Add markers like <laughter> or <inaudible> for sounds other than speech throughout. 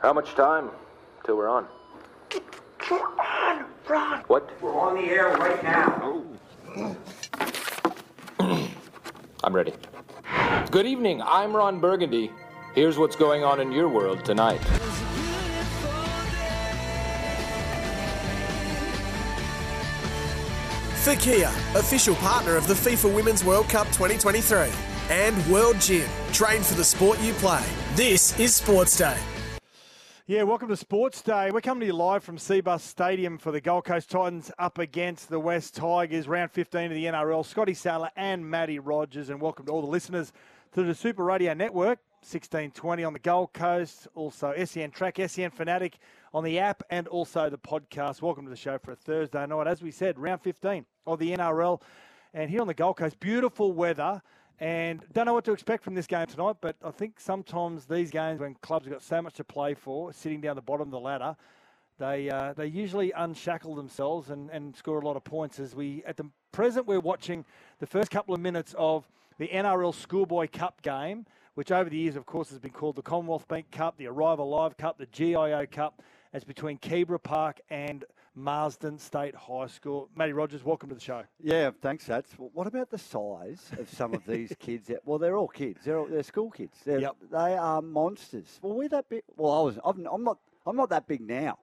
How much time till we're on? We're on, Ron. What? We're on the air right now. <clears throat> I'm ready. Good evening. I'm Ron Burgundy. Here's what's going on in your world tonight. Fakia, official partner of the FIFA Women's World Cup 2023. And World Gym, train for the sport you play. This is Sports Day. Yeah, welcome to Sports Day. We're coming to you live from Cbus Stadium for the Gold Coast Titans up against the West Tigers, round 15 of the NRL. Scotty Sattler and Matty Rogers, and welcome to all the listeners to the Super Radio Network, 1620 on the Gold Coast, also SEN Track, SEN Fanatic on the app, and also the podcast. Welcome to the show for a Thursday night. As we said, round 15 of the NRL, and here on the Gold Coast, beautiful weather. And don't know what to expect from this game tonight, but I think sometimes these games, when clubs have got so much to play for, sitting down the bottom of the ladder, they uh, they usually unshackle themselves and, and score a lot of points. As we at the present, we're watching the first couple of minutes of the NRL Schoolboy Cup game, which over the years, of course, has been called the Commonwealth Bank Cup, the Arrive Alive Cup, the GIO Cup. It's between Keebra Park and Marsden State High School. Matty Rogers, welcome to the show. Yeah, thanks, Sats. What about the size of some of these <laughs> kids? That, well, they're all kids. They're all, they're school kids. They're, Yep. They are monsters. Well, we're that big. Well, I was. I'm, I'm not. I'm not that big now.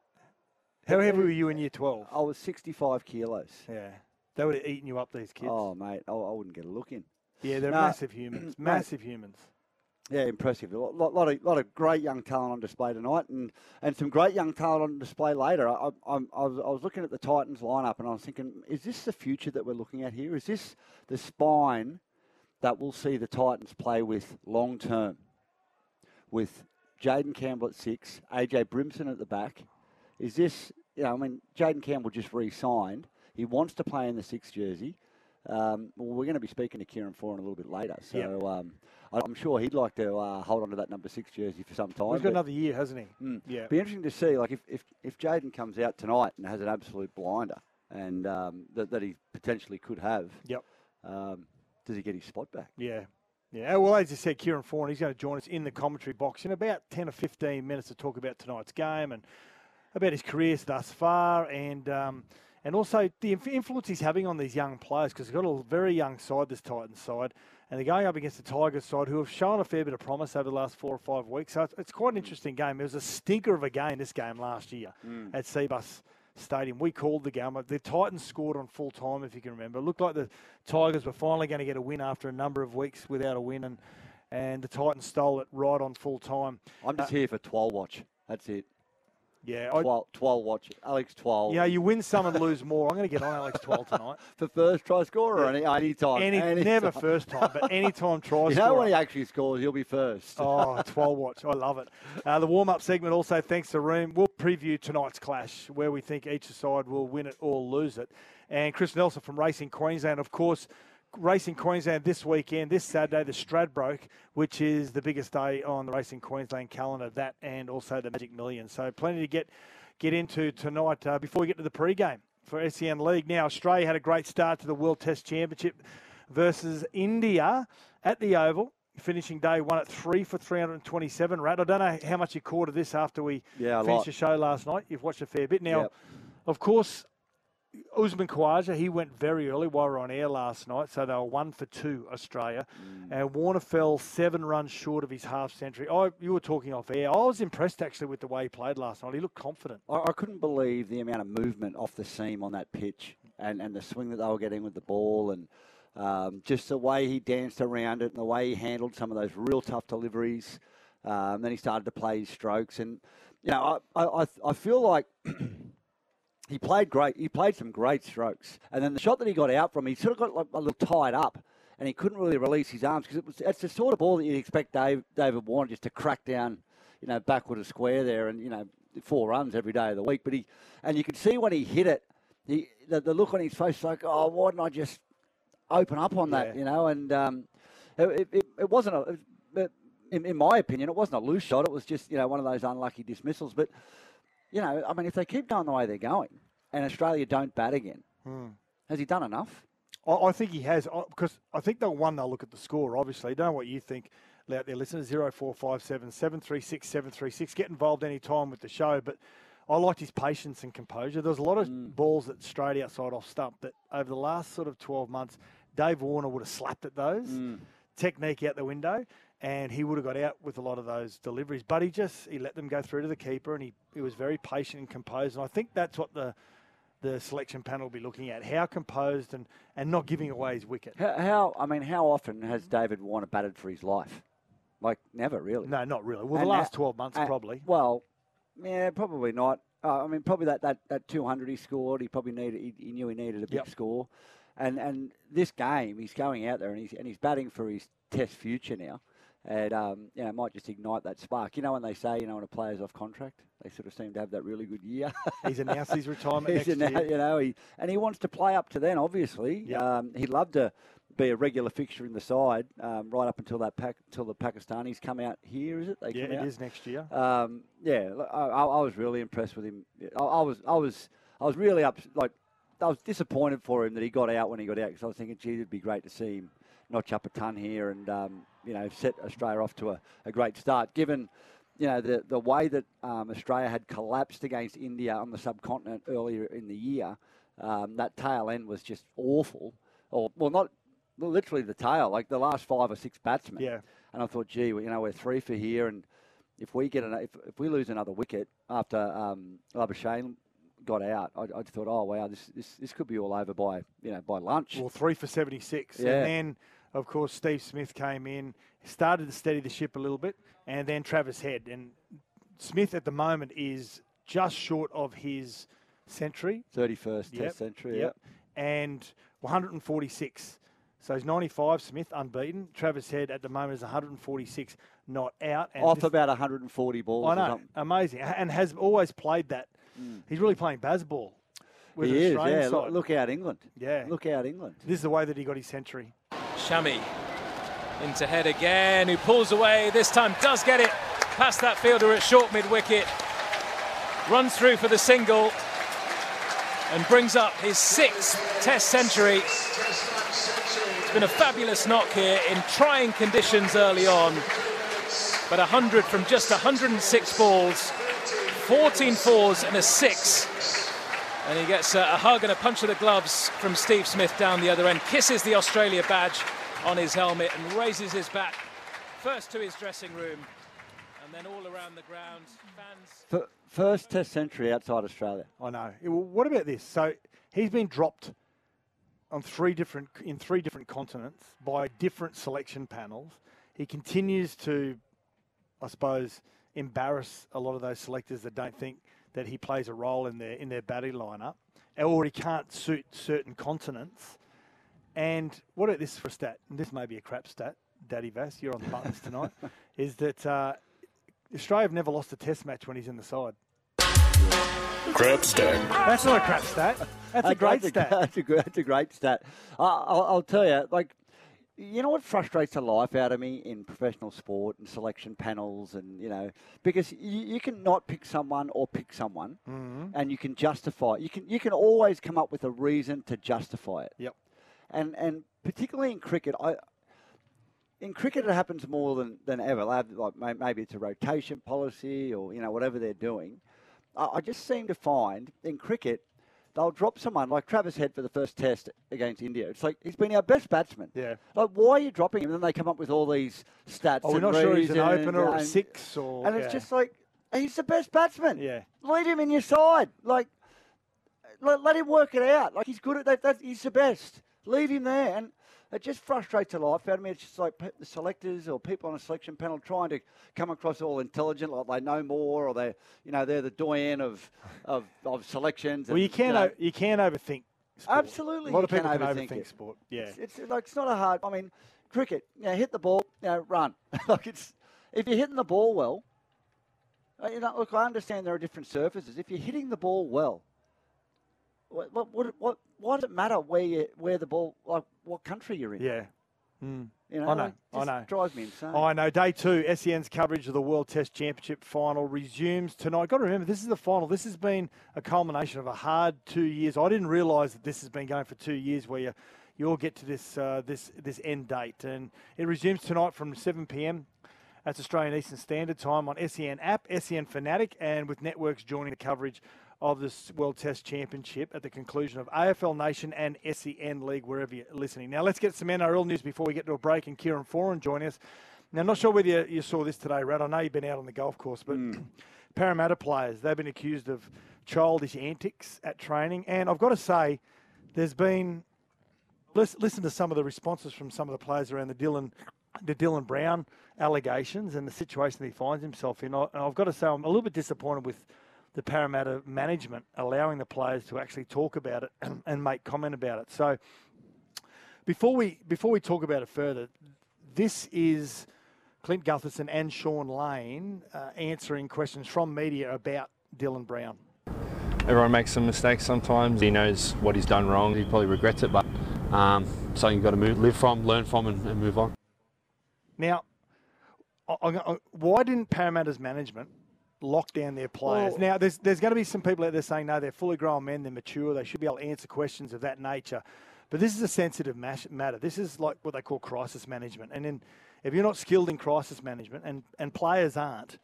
How heavy were you in year 12? I was 65 kilos. Yeah. They would have eaten you up, these kids. Oh, mate, I, I wouldn't get a look in. yeah, they're no. massive humans. <clears throat> Massive humans. Yeah, impressive. A lot, lot, of lot of great young talent on display tonight, and, and some great young talent on display later. I, I, I'm- was, I was looking at the Titans lineup, and I was thinking, is this the future that we're looking at here? Is this the spine that we'll see the Titans play with long term? With Jayden Campbell at six, AJ Brimson at the back. Is this, you know, I mean, Jayden Campbell just re-signed. He wants to play in the six jersey. Um, well, we're going to be speaking to Kieran Foran a little bit later, so Yep. um, I- I'm sure he'd like to uh, hold on to that number six jersey for some time. Well, he's got another year, hasn't he? Mm. Yeah. Be interesting to see, like if if, if Jayden comes out tonight and has an absolute blinder, and um, that that he potentially could have. Yep. Um, does he get his spot back? Yeah. Yeah. Well, as you said, Kieran Foran, he's going to join us in the commentary box in about 10 or 15 minutes to talk about tonight's game and about his career thus far and um, and also the influence he's having on these young players because he's got a very young side, this Titans side, and they're going up against the Tigers side who have shown a fair bit of promise over the last four or five weeks. So it's, it's quite an mm. interesting game. It was a stinker of a game, this game last year mm. at Cbus Stadium. We called the game. The Titans scored on full time, if you can remember. It looked like the Tigers were finally going to get a win after a number of weeks without a win, and and the Titans stole it right on full time. I'm just uh, here for Twal watch. That's it. Yeah, I, Twal, Twal watch. Alex Twal. Yeah, you win some and lose more. I'm going to get on Alex Twal tonight. <laughs> for first try scorer any any time. Any, any never time. first time, but any <laughs> time try You know scorer. when he actually scores, he'll be first. Oh, Twal watch. I love it. Uh, the warm up segment also, thanks to Ream. We'll preview tonight's clash where we think each side will win it or lose it. And Chris Nelson from Racing Queensland, of course, Racing Queensland this weekend, this Saturday, the Stradbroke, which is the biggest day on the Racing Queensland calendar, that and also the Magic Million. So plenty to get get into tonight uh, before we get to the pre-game for SEN League. Now, Australia had a great start to the World Test Championship versus India at the Oval. Finishing day one at three for 327. Rat, I don't know how much you caught of this after we Yeah, finished lot. the show last night. You've watched a fair bit. Now, Yep. of course, Usman Khawaja, he went very early while we were on air last night, so they were one for two, Australia. Mm. And Warner fell seven runs short of his half century. I, you were talking off air. I was impressed actually with the way he played last night. He looked confident. I, I couldn't believe the amount of movement off the seam on that pitch and, and the swing that they were getting with the ball and um, just the way he danced around it and the way he handled some of those real tough deliveries. Um, then he started to play his strokes. And, you know, I, I, I- I feel like <clears throat> he played great. He played some great strokes. And then the shot that he got out from, he sort of got like, a little tied up. And he couldn't really release his arms because it was it's the sort of ball that you'd expect Dave, David Warner just to crack down, you know, backward a square there and, you know, four runs every day of the week. But he, and you could see when he hit it, he, the, the look on his face like, oh, why didn't I just open up on that, Yeah. you know? And um, it, it, it wasn't a, it- but in, in my opinion, it wasn't a loose shot. It was just, you know, one of those unlucky dismissals. But, you know, I mean, if they keep going the way they're going and Australia don't bat again, has he done enough? I, I think he has I- because I think they'll one they'll look at the score. Obviously, don't know what you think. out there, listeners, 0457 736 736. Get involved any time with the show. But I liked his patience and composure. There was a lot of Mm. balls that straight outside off stump that over the last sort of 12 months, Dave Warner would have slapped at those. Mm. Technique out the window. And he would have got out with a lot of those deliveries. But he just he let them go through to the keeper and he, he was very patient and composed. And I think that's what the the selection panel will be looking at. How composed and, and not giving away his wicket. How, how? I mean, how often has David Warner batted for his life? Like never really. No, not really. Well, the last 12 months, Uh, probably. Well, yeah, probably not. Uh, I mean, probably that, that, that 200 he scored, he probably needed. He, he knew he needed a big Yep. score, and and this game he's going out there and he's and he's batting for his Test future now, and um, you know might just ignite that spark. You know when they say you know when a player's off contract, they sort of seem to have that really good year. <laughs> He's announced his retirement He's next year. you know, he and he wants to play up to then. Obviously, Yep. um, he'd love to be a regular fixture in the side um, right up until that pack, until the Pakistanis come out here. Is it? They Yeah, come it is next year. Um, yeah, I, I I was really impressed with him. I, I was, I was, I was really up. Like, I was disappointed for him that he got out when he got out because I was thinking, gee, it'd be great to see him notch up a ton here and um, you know set Australia off to a, a great start. Given you know the the way that um, Australia had collapsed against India on the subcontinent earlier in the year, um, that tail end was just awful. Or well, not literally the tail, like the last five or six batsmen. Yeah. And I thought, gee, you know, we're three for here, and if we get an, if, if we lose another wicket after um, Labuschagne got out, I, I thought, oh wow, this, this this could be all over by you know by lunch. Well, three for 76. Yeah. And then, of course, Steve Smith came in, started to steady the ship a little bit, and then Travis Head. And Smith at the moment is just short of his century. Thirty first Yep, Test century. Yep. And 146. So he's 95, Smith, unbeaten. Travis Head at the moment is 146, not out. And Off about 140 balls. I know, amazing, and has always played that. Hmm. He's really playing baseball with He is. Yeah. side. Look out, England. Yeah. Look out, England. This is the way that he got his century. Shami into head again, who pulls away. This time does get it past that fielder at short mid wicket. Runs through for the single and brings up his sixth Test century. It's been a fabulous knock here in trying conditions early on. But 100 from just 106 balls, 14 fours and a six. And he gets a, a hug and a punch of the gloves from Steve Smith down the other end, kisses the Australia badge on his helmet and raises his bat first to his dressing room and then all around the ground. Fans F- first Test century outside Australia. I know. What about this? So he's been dropped on three different in three different continents by different selection panels. He continues to, I suppose, embarrass a lot of those selectors that don't think that he plays a role in their in their batting lineup, or he can't suit certain continents. And what about this for a stat? And this may be a crap stat, Daddy Vass. You're on the buttons tonight. <laughs> is that uh, Australia have never lost a Test match when he's in the side. Crap stat. That's not a crap stat. <laughs> That's a great that's stat. <laughs> that's, a, that's a great stat. I I'll, I'll tell you, like, you know what frustrates the life out of me in professional sport and selection panels, and you know, because you, you can not pick someone or pick someone, Mm-hmm. and you can justify. You can you can always come up with a reason to justify it. Yep. And and particularly in cricket, I. In cricket, it happens more than, than ever. Like maybe it's a rotation policy, or you know whatever they're doing. I I just seem to find in cricket they'll drop someone like Travis Head for the first test against India. It's like he's been our best batsman. Yeah. Like why are you dropping him? And then they come up with all these stats. Oh, we're and not sure he's an opener or a six or. And yeah. it's just like he's the best batsman. Yeah. Lead him in your side. Like let, let him work it out. Like he's good at that. that he's the best. Leave him there. And it just frustrates the life out of me. It's just like the selectors or people on a selection panel trying to come across all intelligent, like they know more, or they, you know, they're the doyen of of, of selections. Well, and, you can't. know, you can't overthink. Sport. Absolutely, A lot you of people can overthink overthink sport. Yeah. It's, it's like it's not a hard. I mean, cricket. You know, hit the ball. You know, run. <laughs> like it's if you're hitting the ball well. uh, You know, look, I understand there are different surfaces. If you're hitting the ball well, what what what, what why does it matter where you where the ball like what country you're in? Yeah. Mm. You know, I know, I know. Drives me insane. I know. Day two, SEN's coverage of the World Test Championship final resumes tonight. Got to remember, this is the final. This has been a culmination of a hard two years. I didn't realise that this has been going for two years, where you you all get to this uh, this this end date, and it resumes tonight from 7 p.m. That's Australian Eastern Standard Time on SEN app, SEN Fanatic, and with networks joining the coverage of this World Test Championship at the conclusion of AFL Nation and SEN League, wherever you're listening. Now, let's get some NRL news before we get to a break, and Kieran Foran joining us. Now, I'm not sure whether you, you saw this today, Rad. I know you've been out on the golf course, but mm. <clears throat> Parramatta players, they've been accused of childish antics at training. And I've got to say, there's been, listen, listen to some of the responses from some of the players around the Dylan, the Dylan Brown allegations and the situation that he finds himself in. I, I've got to say, I'm a little bit disappointed with the Parramatta management allowing the players to actually talk about it <clears throat> and make comment about it. So before we before we talk about it further, this is Clint Gutherson and Shaun Lane uh, answering questions from media about Dylan Brown. Everyone makes some mistakes sometimes. He knows what he's done wrong. He probably regrets it, but um, something you've got to move, live from, learn from, and, and move on. Now, I, I, why didn't Parramatta's management lock down their players? Well- now, there's there's going to be some people out there saying no, they're fully grown men, they're mature, they should be able to answer questions of that nature. But this is a sensitive matter. This is like what they call crisis management. And then, if you're not skilled in crisis management, and, and players aren't,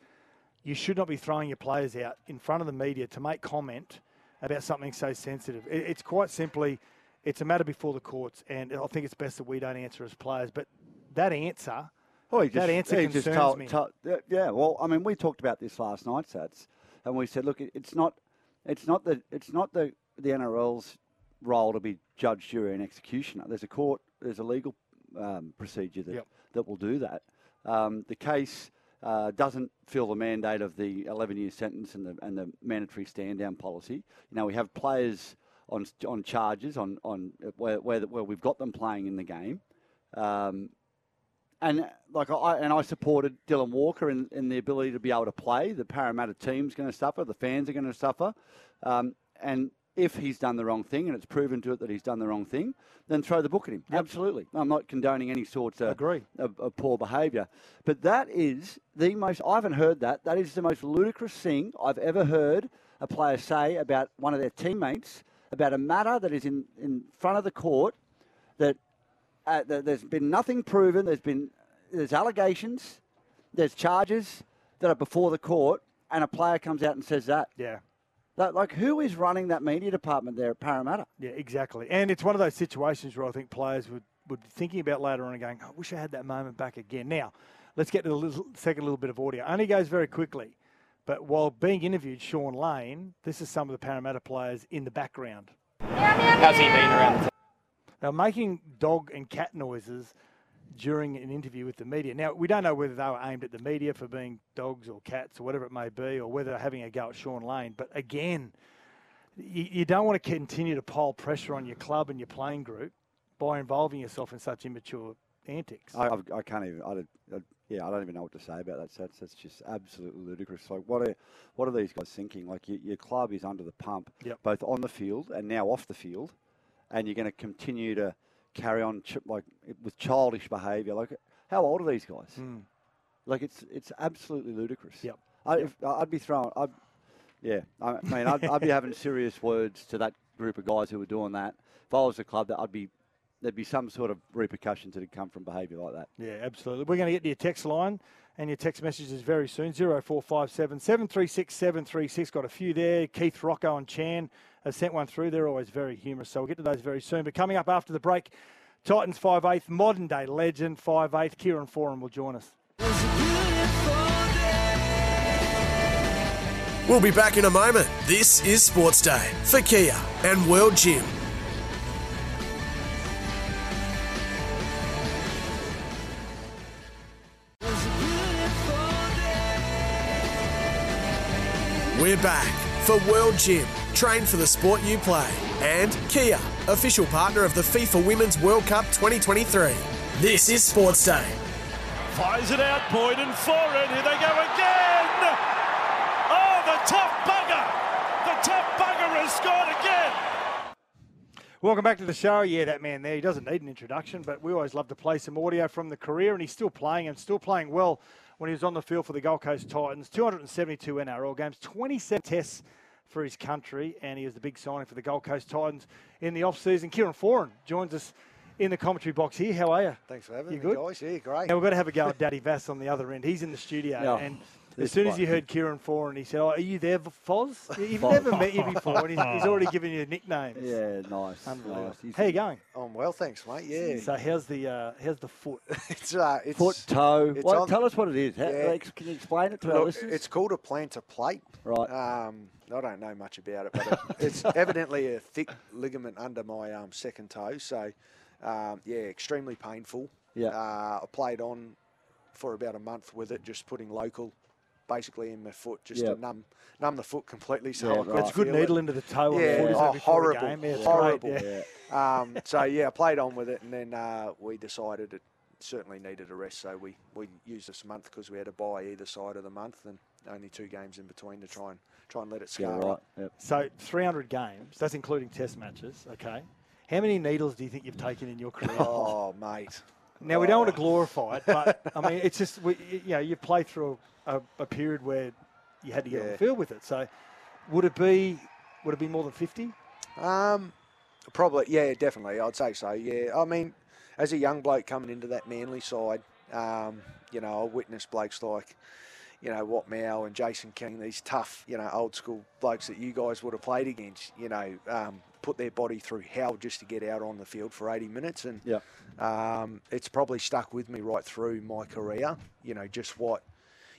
you should not be throwing your players out in front of the media to make comment about something so sensitive. It, it's quite simply, it's a matter before the courts, and I think it's best that we don't answer as players. But that answer, Oh, he that just, answer he concerns just told, me. told- yeah, yeah, well, I mean, we talked about this last night, Sats, and we said, look, it's not, it's not the, it's not the the NRL's role to be judge, jury, and executioner. There's a court, there's a legal um, procedure that Yep. that will do that. Um, the case uh, doesn't fill the mandate of the 11-year sentence and the and the mandatory stand-down policy. You know, we have players on on charges on on where where, where we've got them playing in the game. Um, and like I and I supported Dylan Walker in, in the ability to be able to play. The Parramatta team's going to suffer. The fans are going to suffer. Um, and if he's done the wrong thing and it's proven to it that he's done the wrong thing, then throw the book at him. Absolutely. I'm not condoning any sorts of, Agree. of, of poor behaviour. But that is the most, I haven't heard that. That is the most ludicrous thing I've ever heard a player say about one of their teammates, about a matter that is in, in front of the court that uh, there's been nothing proven. There's been there's allegations, there's charges that are before the court, and a player comes out and says that. Yeah. That like who is running that media department there at Parramatta? Yeah, exactly. And it's one of those situations where I think players would, would be thinking about later on and going, I wish I had that moment back again. Now, let's get to the little, second little bit of audio. Only goes very quickly. But while being interviewed, Shaun Lane, this is some of the Parramatta players in the background. How's he been around the Now, making dog and cat noises during an interview with the media. Now, we don't know whether they were aimed at the media for being dogs or cats or whatever it may be, or whether they're having a go at Shaun Lane. But again, you, you don't want to continue to pile pressure on your club and your playing group by involving yourself in such immature antics. I, I can't even. I, don't- I, yeah, I don't even know what to say about that. That's that's just absolutely ludicrous. Like, what are what are these guys thinking? Like, your, your club is under the pump, Yep. both on the field and now off the field, and you're going to continue to carry on ch- like with childish behaviour. Like, how old are these guys? Mm. Like, it's it's absolutely ludicrous. Yep. I, if, I'd be throwing. I'd, yeah, I mean, I'd, I'd be having serious words to that group of guys who were doing that. If I was a club, that I'd be there'd be some sort of repercussions that had come from behaviour like that. Yeah, absolutely. We're going to get to your text line and your text messages very soon. 0457 736 736. Got a few there. Keith, Rocco, and Chan have sent one through. They're always very humorous. So we'll get to those very soon. But coming up after the break, Titans 5'8, modern day legend 5'8. Kieran Foran will join us. We'll be back in a moment. This is Sports Day for Kia and World Gym. We're back for World Gym. Train for the sport you play. And Kia, official partner of the FIFA Women's World Cup 2023. This is Sports Day. Fires it out, Boyd and forward. Here they go again. Oh, the tough bugger. The tough bugger has scored again. Welcome back to the show. Yeah, that man there, he doesn't need an introduction, but we always love to play some audio from the career, and he's still playing and still playing well when he was on the field for the Gold Coast Titans. 272 NRL games, 27 tests for his country, and he was the big signing for the Gold Coast Titans in the off-season. Kieran Foran joins us in the commentary box here. How are you? Thanks for having You me, good? guys. Yeah, great. Now we've got to have a go at Daddy Vass on the other end. He's in the studio, Yeah. and as soon as he heard Kieran Foran, he said, "Oh, are you there, Foz? <laughs> You've Foz. never met you before, and he's, he's already given you nicknames. Yeah, nice. Unbelievable. nice. How you going? I'm well, thanks, mate. Yeah. So how's the uh, how's the foot? <laughs> it's uh, it's Foot, toe. it's on- tell us what it is. How, Yeah. can you explain it to our listeners? it's called a plantar plate. Right. Um, I don't know much about it, but it, <laughs> it's evidently a thick ligament under my um, second toe. So, um, yeah, extremely painful. Yeah. Uh, I played on for about a month with it, just putting local, basically in my foot, just Yeah. to numb numb the foot completely. So Yeah, right. It's a good needle it. into the toe on Yeah, the foot, oh, it, before horrible, game? Yeah, it's horrible. Great, yeah. yeah. Um, <laughs> so yeah, I played on with it, and then uh, we decided it certainly needed a rest. So we, we used this month because we had to buy either side of the month, and only two games in between to try and try and let it Yeah, scar right. Yep. So 300 games. That's including Test matches. Okay. How many needles do you think you've taken in your career? Oh, mate. Now we don't want to glorify it, but I mean, it's just we, you know you play through a, a period where you had to get on Yeah. the field with it. So would it be would it be more than fifty? Um, probably, yeah, definitely. I'd say so. Yeah, I mean, as a young bloke coming into that Manly side, um, you know, I witnessed blokes like, you know, Watmough and Jason King, these tough, you know, old school blokes that you guys would have played against. You know, um, put their body through hell just to get out on the field for 80 minutes, and Yeah. um, it's probably stuck with me right through my career. You know, just what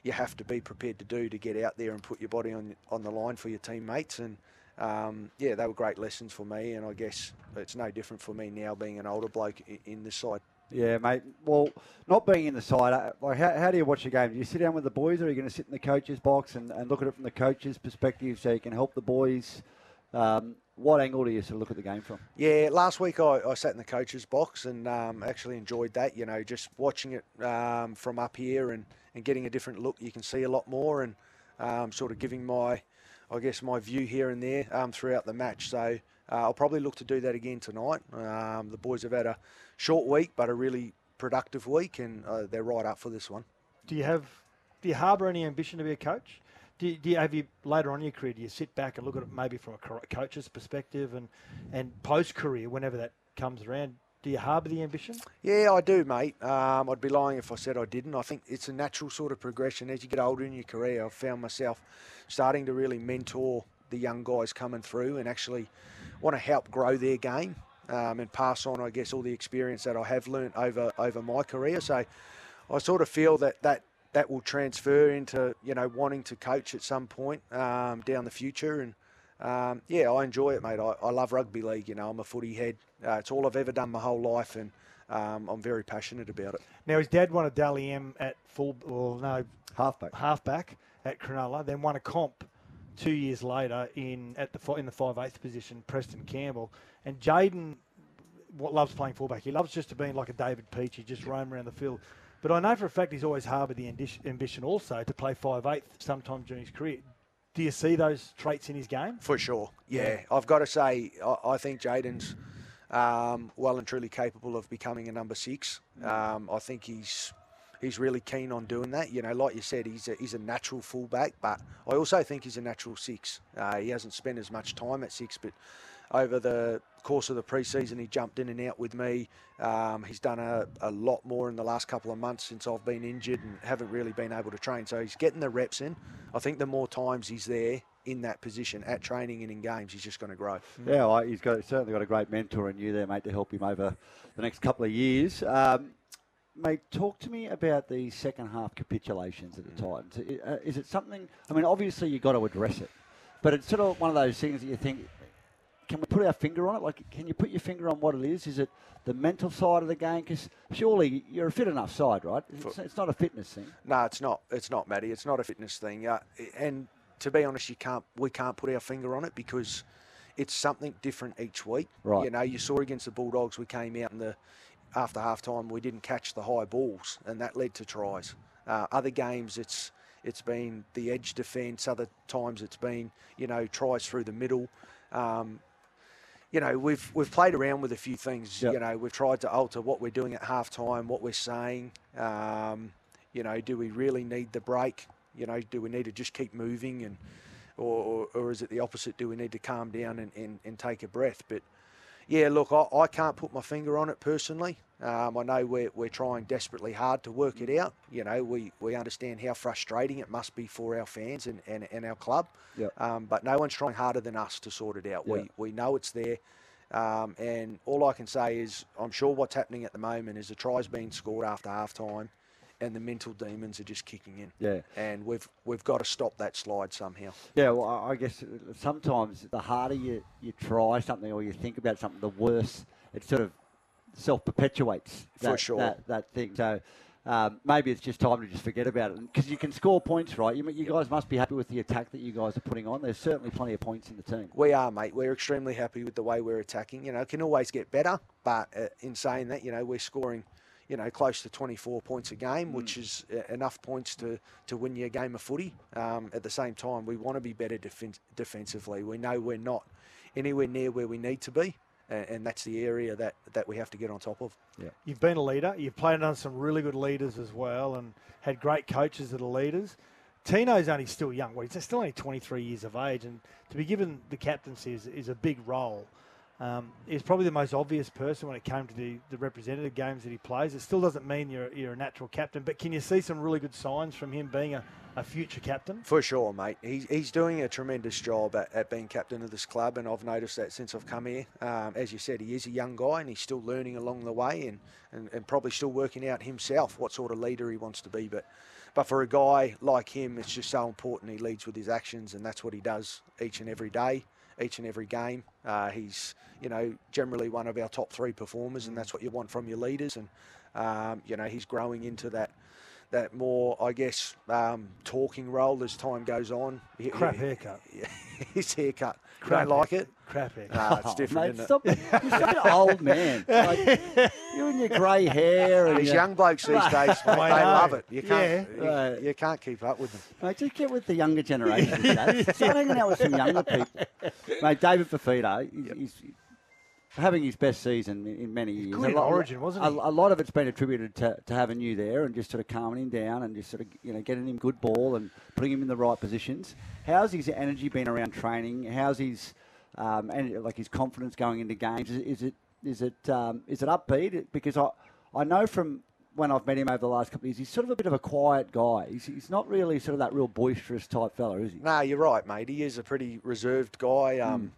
you have to be prepared to do to get out there and put your body on on the line for your teammates. And um, yeah, they were great lessons for me. And I guess it's no different for me now being an older bloke in this side. Yeah, mate. Well, not being in the side, uh, like how, how do you watch the game? Do you sit down with the boys, or are you going to sit in the coach's box and, and look at it from the coach's perspective, so you can help the boys? Um, what angle do you sort of look at the game from? Yeah, last week I, I sat in the coach's box and um, actually enjoyed that. You know, just watching it um, from up here and, and getting a different look. You can see a lot more and um, sort of giving my, I guess, my view here and there um, throughout the match. So uh, I'll probably look to do that again tonight. Um, the boys have had a short week, but a really productive week, and uh, they're right up for this one. Do you have do you harbour any ambition to be a coach? Do you, do you have you later on in your career? Do you sit back and look at it maybe from a coach's perspective and and post career whenever that comes around? Do you harbour the ambition? Yeah, I do, mate. Um, I'd be lying if I said I didn't. I think it's a natural sort of progression. As you get older in your career, I've found myself starting to really mentor the young guys coming through and actually want to help grow their game um, and pass on, I guess, all the experience that I have learnt over over my career. So I sort of feel that that that will transfer into you know wanting to coach at some point um, down the future and. Um, yeah, I enjoy it, mate. I, I love rugby league. You know, I'm a footy head. Uh, it's all I've ever done my whole life, and um, I'm very passionate about it. Now his dad won a Dally M at full, well no, Halfback. halfback at Cronulla, then won a comp two years later in at the fi- in the five eighth position, Preston Campbell, and Jayden what loves playing fullback. He loves just to be like a David Peachey. He just roam around the field. But I know for a fact he's always harboured the ambition also to play five eighth sometime during his career. Do you see those traits in his game? For sure. Yeah, I've got to say, I, I think Jayden's um, well and truly capable of becoming a number six. Um, I think he's he's really keen on doing that. You know, like you said, he's a, he's a natural fullback, but I also think he's a natural six. Uh, he hasn't spent as much time at six, but over the course of the preseason, he jumped in and out with me. Um, he's done a, a lot more in the last couple of months since I've been injured and haven't really been able to train. So he's getting the reps in. I think the more times he's there in that position at training and in games, he's just going to grow. Yeah, well, he's got certainly got a great mentor in you there, mate, to help him over the next couple of years. Um, mate, talk to me about the second half capitulations at the Titans. Uh, Is it something? I mean, obviously you've got to address it, but it's sort of one of those things that you think. Can we put our finger on it? Like, can you put your finger on what it is? Is it the mental side of the game? Because surely you're a fit enough side, right? It's, it's not a fitness thing. No, it's not. It's not, Matty. It's not a fitness thing. Uh, and to be honest, you can't. We can't put our finger on it because it's something different each week. Right. You know, you saw against the Bulldogs, we came out in the after half time, we didn't catch the high balls, and that led to tries. Uh, other games, it's it's been the edge defence. Other times, it's been you know tries through the middle. Um, you know, we've we've played around with a few things. Yep. You know, we've tried to alter what we're doing at half time, what we're saying. Um, you know, do we really need the break? You know, do we need to just keep moving, and or, or, or is it the opposite? Do we need to calm down and, and, and take a breath? But yeah, look, I, I can't put my finger on it personally. Um, I know we're, we're trying desperately hard to work it out. You know, we, we understand how frustrating it must be for our fans and, and, and our club. Yep. Um, but no one's trying harder than us to sort it out. Yeah. We, we know it's there. Um, and all I can say is I'm sure what's happening at the moment is the tries being scored after half time and the mental demons are just kicking in. Yeah. And we've we've got to stop that slide somehow. Yeah, well, I guess sometimes the harder you, you try something or you think about something, the worse it sort of self perpetuates For that, sure. that, that thing. So um, maybe it's just time to just forget about it because you can score points, right? You, you guys must be happy with the attack that you guys are putting on. There's certainly plenty of points in the team. We are, mate. We're extremely happy with the way we're attacking. You know, it can always get better, but uh, in saying that, you know, we're scoring, you know, close to 24 points a game, which is uh, enough points to, to win your game of footy. Um, at the same time, we want to be better defen- defensively. We know we're not anywhere near where we need to be, and, and that's the area that, that we have to get on top of. Yeah. You've been a leader. You've played on some really good leaders as well, and had great coaches that are leaders. Tino's only still young. Well, he's still only 23 years of age, and to be given the captaincy is, is a big role. Um, he's probably the most obvious person when it came to the, the representative games that he plays. It still doesn't mean you're, you're a natural captain, but can you see some really good signs from him being a, a future captain? For sure, mate. He's, he's doing a tremendous job at, at being captain of this club, and I've noticed that since I've come here. Um, as you said, he is a young guy, and he's still learning along the way, and, and, and probably still working out himself what sort of leader he wants to be. But but for a guy like him, it's just so important. He leads with his actions, and that's what he does each and every day, each and every game. Uh, he's you know generally one of our top three performers, and that's what you want from your leaders. And um, you know he's growing into that that more, I guess, um, talking role as time goes on. Crap haircut. <laughs> His haircut. Crap Don't like it? Crap haircut. Nah, it's <laughs> Oh, different, mate, isn't stop it? it. You're such an old man. Like, <laughs> you and your grey hair. And These your- young blokes these days, mate, they I know. love it. You can't, Yeah. you, Right. you can't keep up with them. Mate, just get with the younger generation. Dad. <laughs> Start hanging out with some younger people. Mate, David Fifita, he's, he's having his best season in, many years. good A lot- Origin, wasn't a, he? a lot of it's been attributed to, to having you there and just sort of calming him down and just sort of you know getting him good ball and putting him in the right positions. How's his energy been around training? How's his um, and like his confidence going into games? Is, is it is it um, is it upbeat? Because I I know from when I've met him over the last couple of years, he's sort of a bit of a quiet guy. He's, he's not really sort of that real boisterous type fella, is he? No, you're right, mate. He is a pretty reserved guy. Um,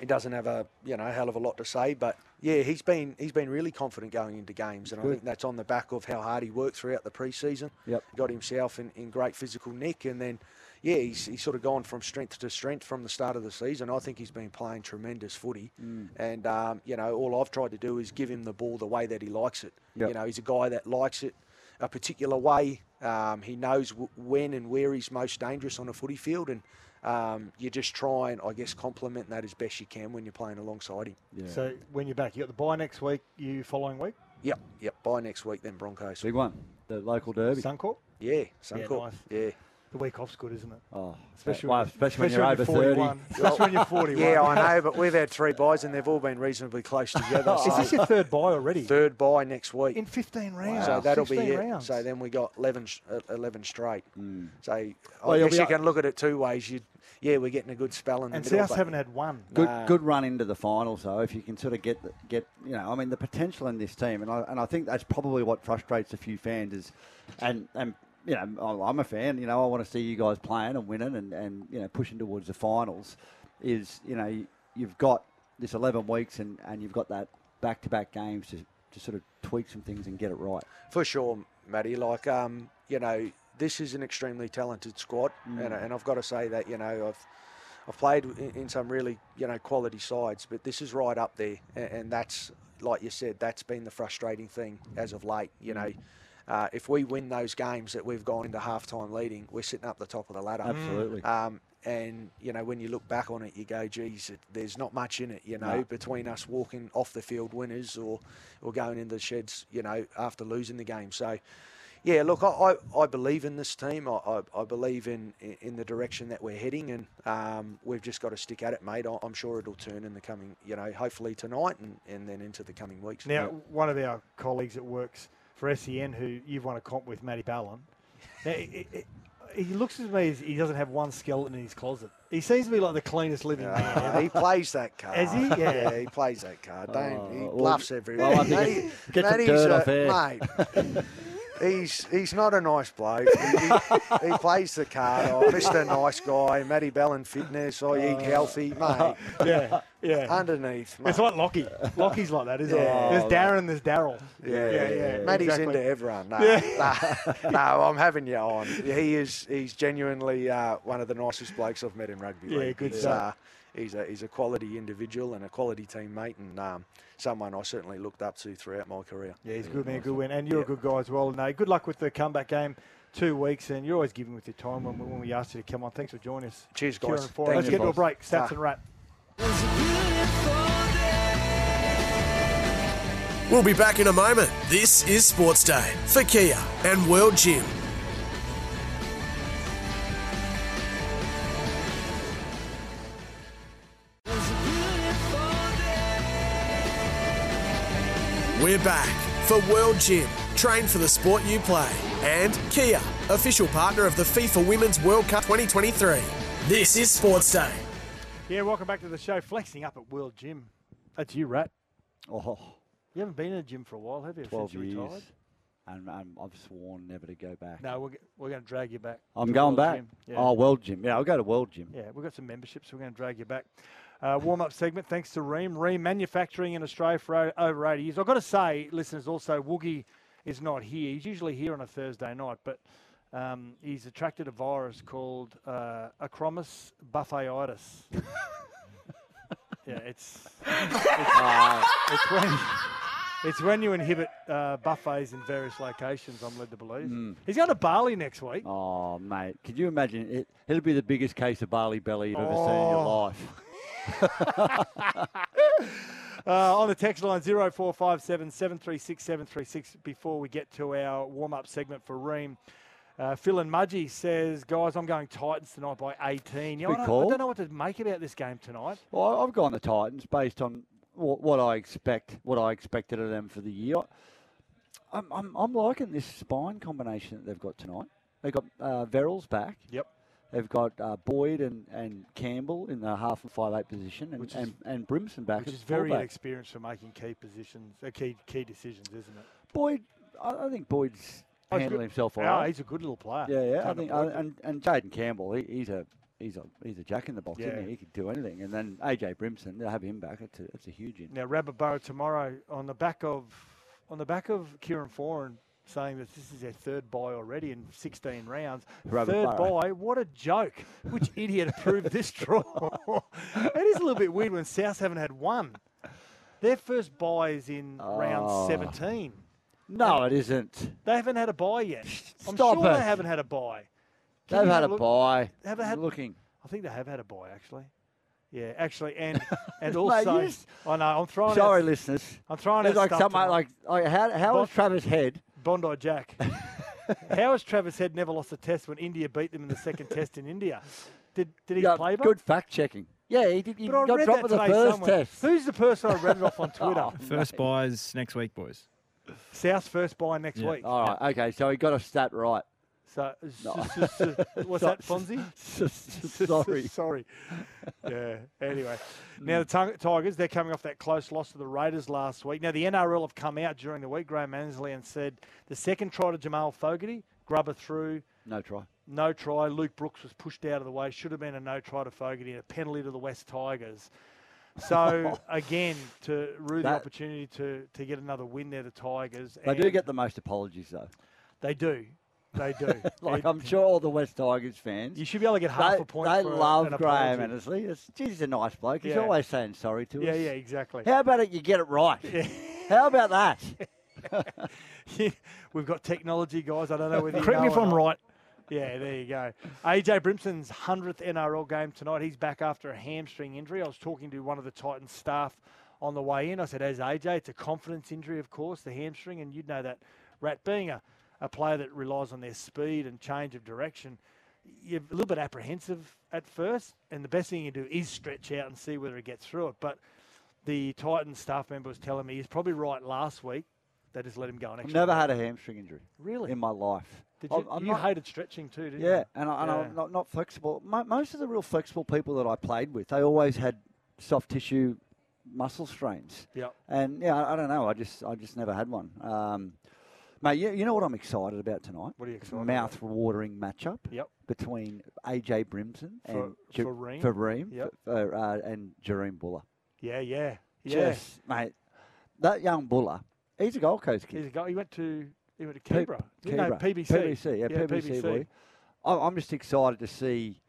He doesn't have a you know hell of a lot to say, but yeah, he's been he's been really confident going into games, and I think that's on the back of how hard he worked throughout the preseason. Yep. Got himself in, in great physical nick, and then yeah, he's, he's sort of gone from strength to strength from the start of the season. I think he's been playing tremendous footy, Mm. and um, you know all I've tried to do is give him the ball the way that he likes it. Yep. You know, he's a guy that likes it a particular way. Um, he knows w- when and where he's most dangerous on a footy field, and um, you just try and, I guess, complement that as best you can when you're playing alongside him. Yeah. So when you're back, you got the bye next week, you following week? Yep, yep. Bye next week, then Broncos. Big one, the local derby. Suncorp? Yeah, Suncorp. nice. Yeah. The week off's good, isn't it? Oh, Especially, well, when, especially when you're over 30. 41. Especially when you're 41. Yeah, I know, but we've had three byes and they've all been reasonably close together. <laughs> Is so this your third bye already? third bye next week. In 15 rounds. So that'll be 16 it. rounds. So then we got 11, uh, 11 straight. So I Well, you'll guess you up- can look at it two ways. You, yeah, we're getting a good spell in the and middle. South haven't had one. Good, Nah. good run into the finals though. If you can sort of get the, get you know, I mean, the potential in this team, and I and I think that's probably what frustrates a few fans is, and and you know, I'm- a fan. You know, I want to see you guys playing and winning and and you know pushing towards the finals. Is you know you- you've got this 11 weeks and and you've got that back to back games to to sort of tweak some things and get it right. For sure, Matty. Like, um, you know, this is an extremely talented squad, and, and I've got to say that, you know, I've I've played in, in some really, you know, quality sides, but this is right up there, and, and that's, like you said, that's been the frustrating thing as of late. You know, uh, if we win those games that we've gone into halftime leading, we're sitting up the top of the ladder. Absolutely. Um, and you know, when you look back on it, you go, "Geez, it, there's not much in it." You know, No. between us walking off the field winners or or going in the sheds, you know, after losing the game. So, yeah, look, I, I, I believe in this team. I, I, I believe in in the direction that we're heading, and um, we've just got to stick at it, mate. I- I'm sure it'll turn in the coming, you know, hopefully tonight and, and then into the coming weeks. Now, one of our colleagues that works for SEN, who you've won a comp with, Matty Ballin, now, i- i- he looks to me as he doesn't have one skeleton in his closet. He seems to be like the cleanest living man. Ever. he plays that card. Has he? Yeah. he plays that card. Don't, he Oh, well, bluffs everywhere. well, I think Matty- it gets some Matty's dirt a- off here. Mate, he's, he's not a nice bloke. He, he, he plays the card. Oh, Mr. Nice Guy, Matty Bell and Fitness, I eat healthy. <laughs> Mate, yeah, yeah. underneath, mate. It's like Lockie. Lockie's like that, isn't Yeah. it? There's Darren, there's Daryl. Yeah, yeah, yeah. Matty's exactly. into everyone. No, Yeah. no, <laughs> no, I'm having you on. He is. He's genuinely uh, one of the nicest blokes I've met in rugby. league. Yeah, good he's, stuff. uh, he's a he's a quality individual and a quality teammate, and um, someone I certainly looked up to throughout my career. Yeah, he's a good man, good win. And you're Yeah. a good guy as well. No, good luck with the comeback game. Two weeks, and you're always giving with your time when, we- when we asked you to come on. Thanks for joining us. Cheers, guys. Thank Let's you, get to a break. Stats Ah. and wrap. We'll be back in a moment. This is Sports Day for Kia and World Gym. We're back for World Gym. Train for the sport you play. And Kia, official partner of the FIFA Women's World Cup 2023. This is Sports Day. Yeah, welcome back to the show. Flexing up at World Gym. That's you, Rat. Oh, You haven't been in a gym for a while, have you? 12 since you years. retired? And, and I've sworn never to go back. No, we're, g- we're going to drag you back. I'm to going World back. Gym. Yeah. Oh, World Gym. Yeah, I'll go to World Gym. Yeah, we've got some memberships. We're going to drag you back. Uh, warm up segment, thanks to Ream. Ream manufacturing in Australia for over 80 years. I've got to say, listeners, also, Woogie is not here. He's usually here on a Thursday night, but um, he's attracted a virus called uh, Acromis buffetitis. <laughs> yeah, it's, it's, it's when. It's when you inhibit uh, buffets in various locations, I'm led to believe. He's going to Bali next week. Oh, mate. Could you imagine? It, it'll be the biggest case of Bali belly you've ever seen in your Oh. life. Uh, on the text line 0457 736 736 before we get to our warm up segment for Ream. Uh, Phil and Mudgee says, guys, I'm going Titans tonight by 18. You know, I, don't, I don't know what to make about this game tonight. Well, I've gone the Titans based on what, what I expect, what I expected of them for the year. I'm, I'm, I'm liking this spine combination that they've got tonight. They've got uh, Verrills back. Yep. They've got uh, Boyd and, and Campbell in the half and five eight position, and, Which is- and, and Brimson back Which is very fullback. inexperienced for making key positions, uh, key key decisions, isn't it? Boyd, I, I think Boyd's Oh, handling himself all Yeah, right. he's a good little player. Yeah, yeah. I think, uh, and and Jayden Campbell, he, he's a he's a he's a jack in the box, Yeah. isn't he? He could do anything. And then AJ Brimson, they'll have him back. It's a, it's a huge in. Now, Rabbit Burrow tomorrow on the back of on the back of Kieran Foran saying that this is their third bye already in 16 rounds. Third bye, what a joke! Which <laughs> idiot approved this draw? <laughs> it is a little bit weird when South haven't had one. Their first bye is in Oh. round ah. 17. No, it isn't. They haven't had a bye yet. I'm Stop sure it. they haven't had a bye. Can They've had a look- bye. Have they had? Looking. I think they have had a bye actually. Yeah, actually, and <laughs> and also, just- I know I'm throwing. Sorry, out, listeners. I'm throwing There's out like stuff like, like how how is Travis Head? Bondi Jack. <laughs> How has Travis Head never lost a test when India beat them in the second test in India? Did did he Yeah, play? good fact checking. Yeah, he did. He But got dropped that the first somewhere. test. Who's the person I read it off on <laughs> Twitter? Oh, First byes next week, boys. South's first bye next Yeah. week. All right, okay. So he got a stat right. So, No. <laughs> what's that, Fonzie? <laughs> <laughs> Sorry. Sorry. Yeah. Anyway, mm. now the Tig- Tigers, they're coming off that close loss to the Raiders last week. Now the NRL have come out during the week, Graham Annesley, and said the second try to Jamal Fogarty, grubber through, No try. no try. Luke Brooks was pushed out of the way. Should have been a no try to Fogarty and a penalty to the West Tigers. So again, to rue the opportunity to to get another win there, the Tigers. They do get the most apologies though. They do. They do. <laughs> Like It- I'm sure all the West Tigers fans. You should be able to get half they, a point. They for a- love an Graham apology. Annesley. It's, geez, he's a nice bloke. He's Yeah. always saying sorry to Yeah, us. yeah, yeah, exactly. How about it? You get it right. Yeah. <laughs> How about that? <laughs> We've got technology, guys. I don't know whether you Correct me if I'm right. Yeah, there you go. AJ Brimson's 100th NRL game tonight. He's back after a hamstring injury. I was talking to one of the Titans staff on the way in. I said, as AJ, it's a confidence injury, of course, the hamstring, and you'd know that, Rat, being a, a player that relies on their speed and change of direction, you're a little bit apprehensive at first, and the best thing you can do is stretch out and see whether he gets through it. But the Titans staff member was telling me he's probably right last week. They just let him go. And I've never had a hamstring injury. Really? In my life. Did you? I'm you not- hated stretching too, didn't Yeah, you? and, I, and Yeah. I'm not, not flexible. Mo- most of the real flexible people that I played with, they always had soft tissue muscle strains. Yep. And yeah, I, I don't know. I just I just never had one. Um, mate, you, you know what I'm excited about tonight? What are you excited about? Mouth-watering matchup. Yep. Between AJ Brimson For- and Ream? for Ream, Yep. for, uh, and Jahream Bula. Yeah, yeah, yeah. Mate, that young Bula, he's a Gold Coast kid. He's a guy. He went to he went to P- Canberra. no, PBC. PBC, yeah, PBC, boy. I- I'm just excited to see,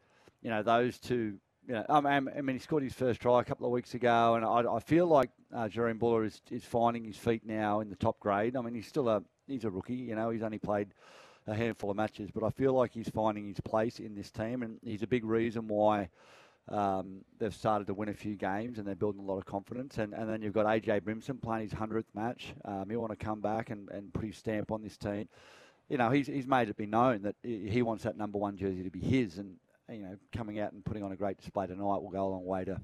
you know, those two. You know, um, I mean, he scored his first try a couple of weeks ago, and I, I feel like uh, Jahream Bula is, is finding his feet now in the top grade. I mean, he's still a he's a rookie. You know, he's only played a handful of matches, but I feel like he's finding his place in this team, and he's a big reason why um, they've started to win a few games and they're building a lot of confidence. And, and then you've got AJ Brimson playing his 100th match. Um, he'll want to come back and, and put his stamp on this team. You know, he's, he's made it be known that he wants that number one jersey to be his. And, you know, coming out and putting on a great display tonight will go a long way to,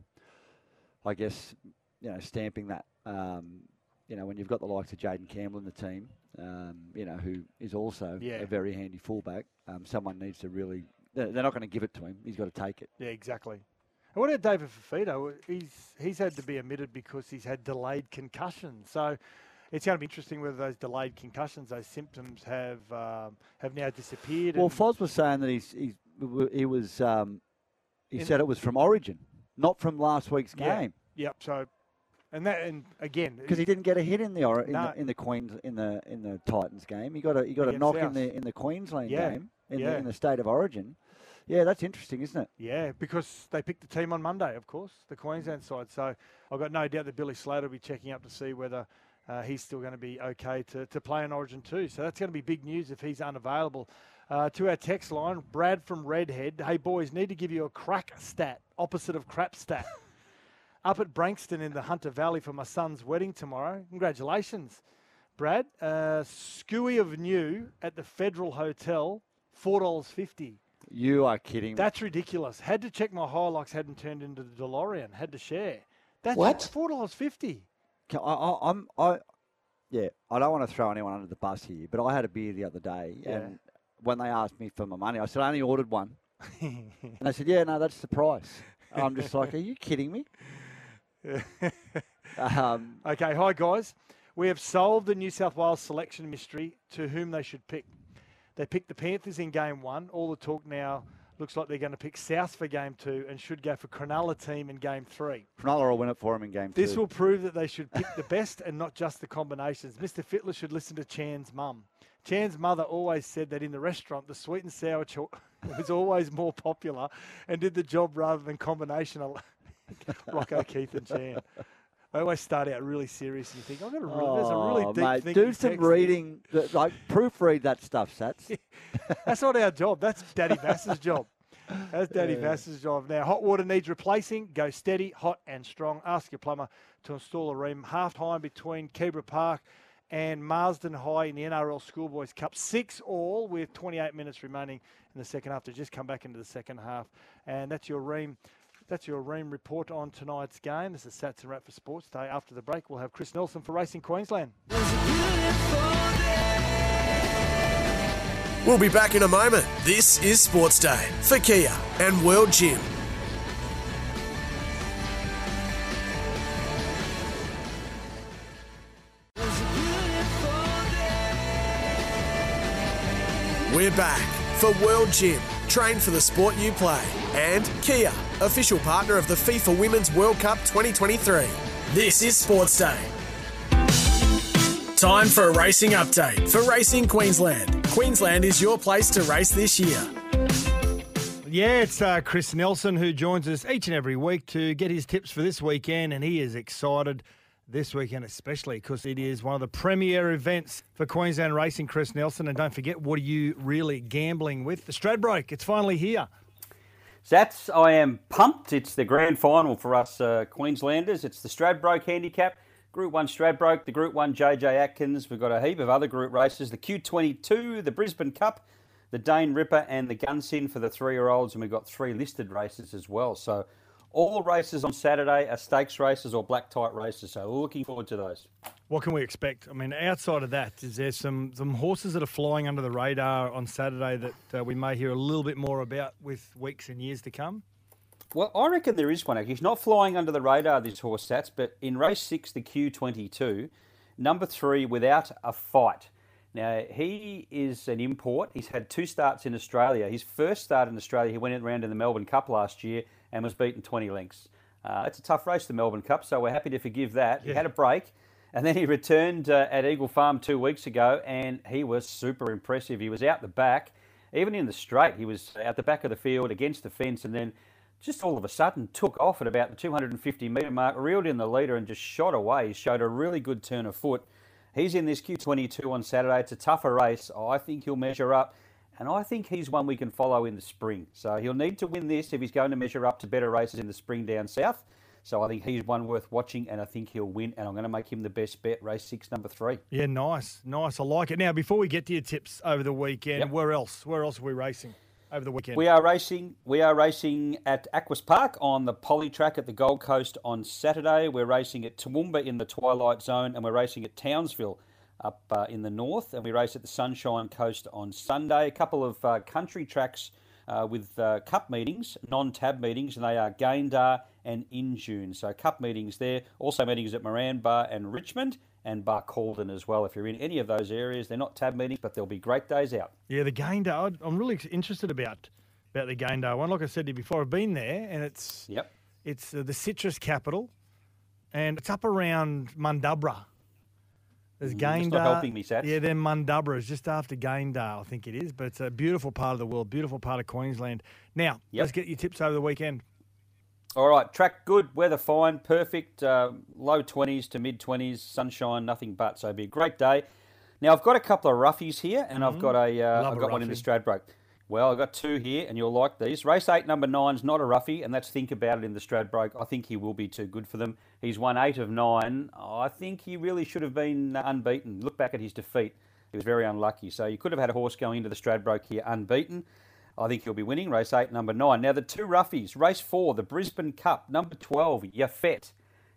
I guess, you know, stamping that. Um, you know, when you've got the likes of Jayden Campbell in the team, um, you know, who is also Yeah. a very handy fullback, um, someone needs to really. They're not going to give it to him. He's got to take it. Yeah, exactly. And what about David Fifita? He's he's had to be omitted because he's had delayed concussions. So it's going to be interesting whether those delayed concussions, those symptoms, have um, have now disappeared. Well, Foz was saying that he's, he's he was um, he said it was from Origin, not from last week's Yeah. game, Yep. So, and that and again, because he didn't get a hit in the, in, No. the in the Queens in the in the Titans game. He got a he got a knock in the in the Queensland Yeah. game in Yeah. the in the state of Origin. Yeah, that's interesting, isn't it? Yeah, because they picked the team on Monday, of course, the Queensland side. So I've got no doubt that Billy Slater will be checking up to see whether uh, he's still going to be okay to, to play in Origin too. So that's going to be big news if he's unavailable. Uh, to our text line, Brad from Redhead. Hey boys, need to give you a crack stat, opposite of crap stat. Up at Branxton in the Hunter Valley for my son's wedding tomorrow. Congratulations, Brad. Uh, Skewy of New at the Federal Hotel, four dollars fifty. You are kidding. That's ridiculous. Had to check my Hilux hadn't turned into the DeLorean. Had to share. That's What? Four dollars fifty. Can- I, I, I'm I, yeah. I don't want to throw anyone under the bus here, but I had a beer the other day, Yeah. and when they asked me for my money, I said I only ordered one, <laughs> and they said, "Yeah, no, that's the price." And I'm just like, "Are you kidding me?" <laughs> Um, Okay, hi guys. We have solved the New South Wales selection mystery to whom they should pick. They picked the Panthers in game one. All the talk now looks like they're going to pick South for game two and should go for Cronulla team in game three. Cronulla will win it for them in game This two. will prove that they should pick the <laughs> best and not just the combinations. Mr. Fittler should listen to Chan's mum. Chan's mother always said that in the restaurant, the sweet and sour cho- <laughs> was always more popular and did the job rather than combination. <laughs> Rocco, Keith, and Chan. I always start out really serious and you think, I've got a really, there's a really Oh, deep mate, thinking do some reading, th- like <laughs> proofread that stuff, Sats. <laughs> That's not our job. That's Daddy Vass's job. That's Daddy Yeah. Vass's job. Now, hot water needs replacing. Go steady, hot and strong. Ask your plumber to install a ream. Half time between Keebra Park and Marsden High in the NRL Schoolboys Cup. Six all with 28 minutes remaining in the second half to just come back into the second half. And that's your ream. That's your Ream report on tonight's game. This is Sats and Wrap for Sports Day. After the break, we'll have Chris Nelson for Racing Queensland. We'll be back in a moment. This is Sports Day for Kia and World Gym. We're back for World Gym. Train for the sport you play. And Kia, official partner of the FIFA Women's World Cup 2023. This is Sports Day. Time for a racing update for Racing Queensland. Queensland is your place to race this year. Yeah, it's uh, Chris Nelson who joins us each and every week to get his tips for this weekend, and he is excited this weekend, especially because it is one of the premier events for Queensland racing. Chris Nelson, and don't forget, what are you really gambling with? The Stradbroke, it's finally here. Sats, I am pumped. It's the grand final for us uh, Queenslanders. It's the Stradbroke Handicap, Group 1 Stradbroke, the Group 1 JJ Atkins. We've got a heap of other group races the Q22, the Brisbane Cup, the Dane Ripper, and the Gunsynd for the three year olds. And we've got three listed races as well. So all races on Saturday are stakes races or black type races. So we're looking forward to those. What can we expect? I mean, outside of that, is there some some horses that are flying under the radar on Saturday that uh, we may hear a little bit more about with weeks and years to come? Well, I reckon there is one. Actually. He's not flying under the radar, this horse stats, but in race six, the Q22, number three, without a fight. Now, he is an import. He's had two starts in Australia. His first start in Australia, he went around in the Melbourne Cup last year and was beaten 20 lengths. Uh, it's a tough race, the Melbourne Cup, so we're happy to forgive that. He had a break, and then he returned uh, at Eagle Farm two weeks ago, and he was super impressive. He was out the back, even in the straight, he was out the back of the field against the fence, and then just all of a sudden took off at about the 250 metre mark, reeled in the leader, and just shot away. He showed a really good turn of foot. He's in this Q22 on Saturday. It's a tougher race. I think he'll measure up, and I think he's one we can follow in the spring. So he'll need to win this if he's going to measure up to better races in the spring down south. So I think he's one worth watching, and I think he'll win. And I'm going to make him the best bet, race six, number three. Yeah, nice, nice. I like it. Now, before we get to your tips over the weekend, Yep. where else? Where else are we racing over the weekend? We are racing. We are racing at Aquis Park on the Poly Track at the Gold Coast on Saturday. We're racing at Toowoomba in the Twilight Zone, and we're racing at Townsville up uh, in the north, and we race at the Sunshine Coast on Sunday. A couple of uh, country tracks uh, with uh, cup meetings, non-tab meetings, and they are Gayndah and Injune. So cup meetings there. Also meetings at Moranbah and Richmond. And Barcaldine as well. If you're in any of those areas, they're not tab meetings, but there'll be great days out. Yeah, the Gayndah. I'm really interested about about the Gayndah one. Like I said to you before, I've been there, and it's Yep. it's uh, the citrus capital, and it's up around Mundubbera. There's Mm, Gayndah. not helping me, Sats. Yeah, then Mundubbera is just after Gayndah, I think it is. But it's a beautiful part of the world, beautiful part of Queensland. Now, Yep. let's get your tips over the weekend. All right, track good, weather fine, perfect, uh, low 20s to mid 20s, sunshine, nothing but. So it'll be a great day. Now I've got a couple of roughies here, and I've got a, uh, I've a got one in the. Stradbroke. Well, I've got two here, and you'll like these. Race eight, number nine's not a roughie, and that's think about it in the Stradbroke. I think he will be too good for them. He's won eight of nine. I think he really should have been unbeaten. Look back at his defeat; he was very unlucky. So you could have had a horse going into the Stradbroke here unbeaten. I think he'll be winning race eight, number nine. Now the two roughies, race four, the Brisbane Cup, number twelve, Yafet,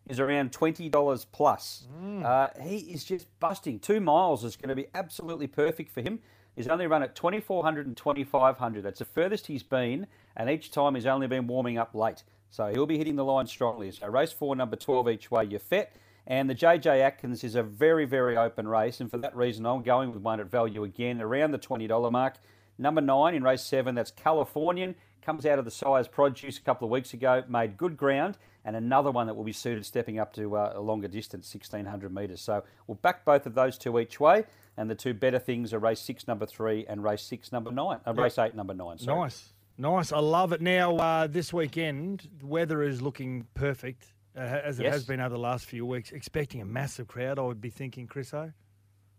is around twenty dollars plus. Uh, he is just busting. Two miles is going to be absolutely perfect for him. He's only run at 2400 and 2500. That's the furthest he's been, and each time he's only been warming up late. So he'll be hitting the line strongly. So race four, number 12 each way, Yafet. And the JJ Atkins is a very, very open race, and for that reason, I'm going with one at value again, around the $20 mark. Number nine in race seven, that's Californian. Comes out of the Sires' Produce a couple of weeks ago, made good ground, and another one that will be suited stepping up to uh, a longer distance, 1600 metres. So we'll back both of those two each way, and the two better things are race six, number three, and race six, number nine. Uh, race eight, number nine. Sorry. Nice, nice. I love it. Now, uh, this weekend, the weather is looking perfect, uh, as it Yes. has been over the last few weeks. Expecting a massive crowd, I would be thinking, Chriso.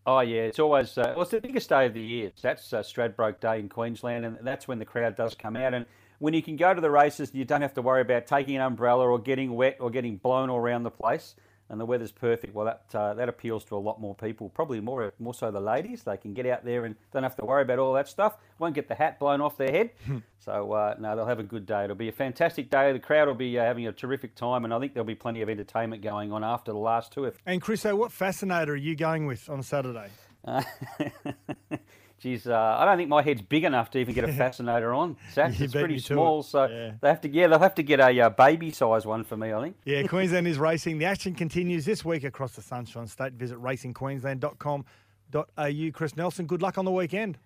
Oh yeah, it's always uh, well, it's the biggest day of the year. That's uh, Stradbroke Day in Queensland, and that's when the crowd does come out. And when you can go to the races, you don't have to worry about taking an umbrella or getting wet or getting blown all around the place. And the weather's perfect. Well, that uh, that appeals to a lot more people. Probably more more so the ladies. They can get out there and don't have to worry about all that stuff. Won't get the hat blown off their head. <laughs> so uh, no, they'll have a good day. It'll be a fantastic day. The crowd will be uh, having a terrific time, and I think there'll be plenty of entertainment going on after the last two. And Chriso, what fascinator are you going with on Saturday? <laughs> Geez, uh, I don't think my head's big enough to even get a <laughs> fascinator on. Sats, it's pretty to it. small, so Yeah. they have to. Yeah, they'll have to get a uh, baby size one for me. I think. Yeah, <laughs> Queensland is racing. The action continues this week across the Sunshine State. Visit racingqueensland.com.au. Chris Nelson, good luck on the weekend.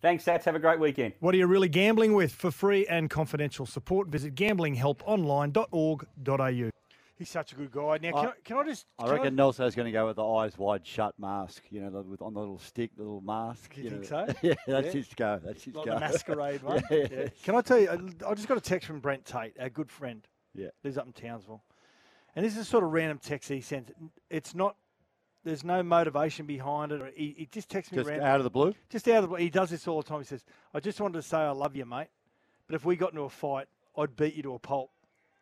Thanks, Sats. Have a great weekend. What are you really gambling with? For free and confidential support, visit gamblinghelponline.org.au. He's such a good guy. Now, can I, can I just. I reckon Nelson's going to go with the eyes wide shut mask. You know, with on the little stick, the little mask. Do you think know. so? <laughs> yeah, that's Yeah? his go. That's his like go. the masquerade <laughs> one. Yeah. Yeah. Can I tell you? I- I just got a text from Brent Tate, our good friend. Yeah. lives up in Townsville, and this is sort of random text he sent. It's not. There's no motivation behind it. He, he just texts me Just random, out of the blue? Just out of the blue. He does this all the time. He says, "I just wanted to say I love you, mate, but if we got into a fight, I'd beat you to a pulp."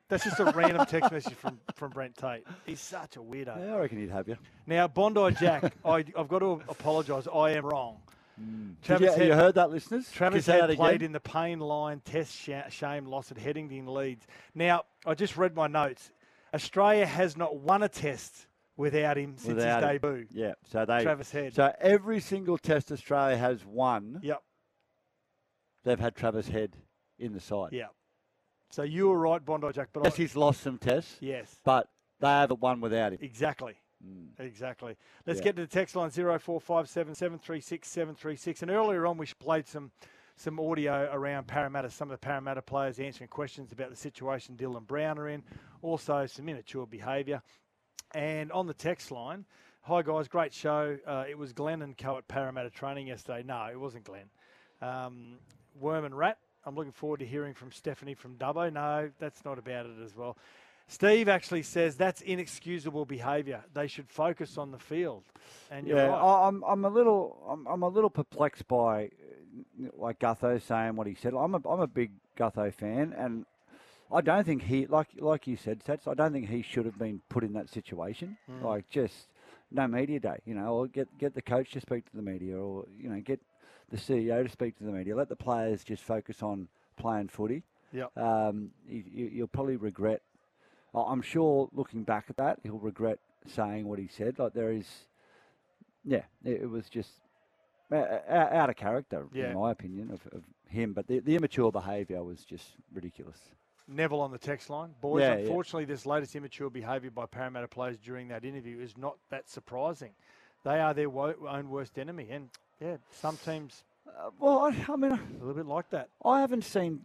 That's just a random text message from, from Brent Tate. He's such a weirdo. Yeah, I reckon he'd have you. Now, Bondi Jack, I, I've got to apologise. I am wrong. Mm. Did you, you heard that, listeners? Travis Can you say Head played in the Pain Line Test sh- shame loss at Headingley Leeds. Now, I just read my notes. Australia has not won a test without him since without his him. debut. Yeah, so they Travis Head. So every single Test Australia has won. Yep. They've had Travis Head in the side. Yeah. So you were right, Bondi Jack. But Yes, I, he's lost some tests. Yes. But they haven't won without him. Exactly. Exactly. Let's Yeah. get to the text line 0457 736 736. And earlier on, we played some some audio around Parramatta, some of the Parramatta players answering questions about the situation Dylan Brown are in, also some immature behaviour. And on the text line, hi guys, great show. Uh, it was Glenn and Co at Parramatta training yesterday. No, it wasn't Glenn. Um, Worm and Rat. I'm looking forward to hearing from Stephanie from Dubbo. No, that's not about it as well. Steve actually says that's inexcusable behaviour. They should focus on the field. And you're yeah, right. I'm I'm a little I'm, I'm a little perplexed by like Gutho saying what he said. I'm a I'm a big Gutho fan, and I don't think he like like you said, Sats. I don't think he should have been put in that situation. Mm. Like just no media day, you know, or get get the coach to speak to the media, or you know, get the CEO to speak to the media. Let the players just focus on playing footy. Yep. Um, you, you'll probably regret. I'm sure looking back at that, he'll regret saying what he said. Like there is, yeah, it, was just uh, uh, out of character, Yeah. in my opinion, of, of him. But the, the immature behaviour was just ridiculous. Neville on the text line. Boys, Yeah, yeah. unfortunately, this latest immature behaviour by Parramatta players during that interview is not that surprising. They are their wo- own worst enemy. And, yeah, some teams Uh, well, I, I mean, a little bit like that. I haven't seen.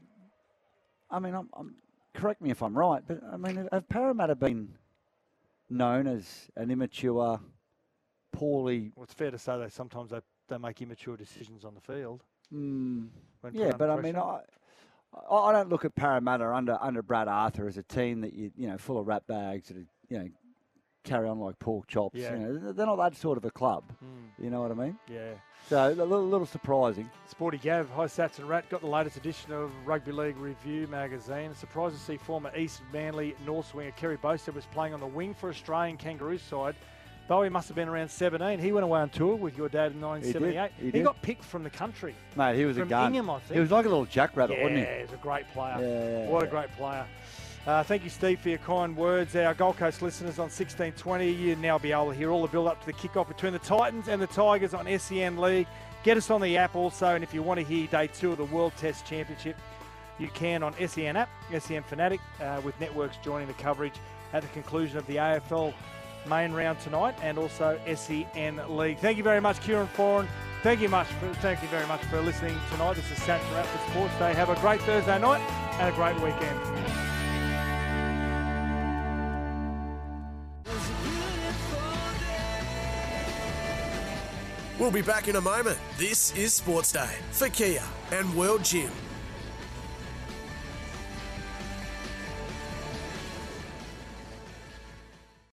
I mean, I'm, I'm correct me if I'm right, but I mean, have Parramatta been known as an immature, poorly? Well, it's fair to say that sometimes they, they make immature decisions on the field. Mm, yeah, but I mean. I, I I don't look at Parramatta under under Brad Arthur as a team that you you know full of rat bags that are, you know carry on like pork chops. Yeah. You know, they're not that sort of a club. Mm. You know what I mean? Yeah. So a little, little surprising. Sporty Gav, hi Sats and Rat, got the latest edition of Rugby League Review magazine. Surprised to see former East Manly North winger Kerry Boustead was playing on the wing for Australian Kangaroos side. Bowie must have been around 17. He went away on tour with your dad in 1978. He did. He got picked from the country. Mate, he was from a gun. Ingham, I think. He was like a little jackrabbit, yeah, wasn't he? he's a great player. Yeah, yeah, what a great player. Uh, thank you, Steve, for your kind words. Our Gold Coast listeners on 1620, you now be able to hear all the build up to the kickoff between the Titans and the Tigers on SEN League. Get us on the app also, and if you want to hear day two of the World Test Championship, you can on SEN app, SEN Fanatic, uh, with networks joining the coverage at the conclusion of the AFL main round tonight, and also SEN League. Thank you very much, Kieran Foran. Thank you much. For, thank you very much for listening tonight. This is and for Sports Day. Have a great Thursday night and a great weekend. We'll be back in a moment. This is Sports Day for Kia and World Gym.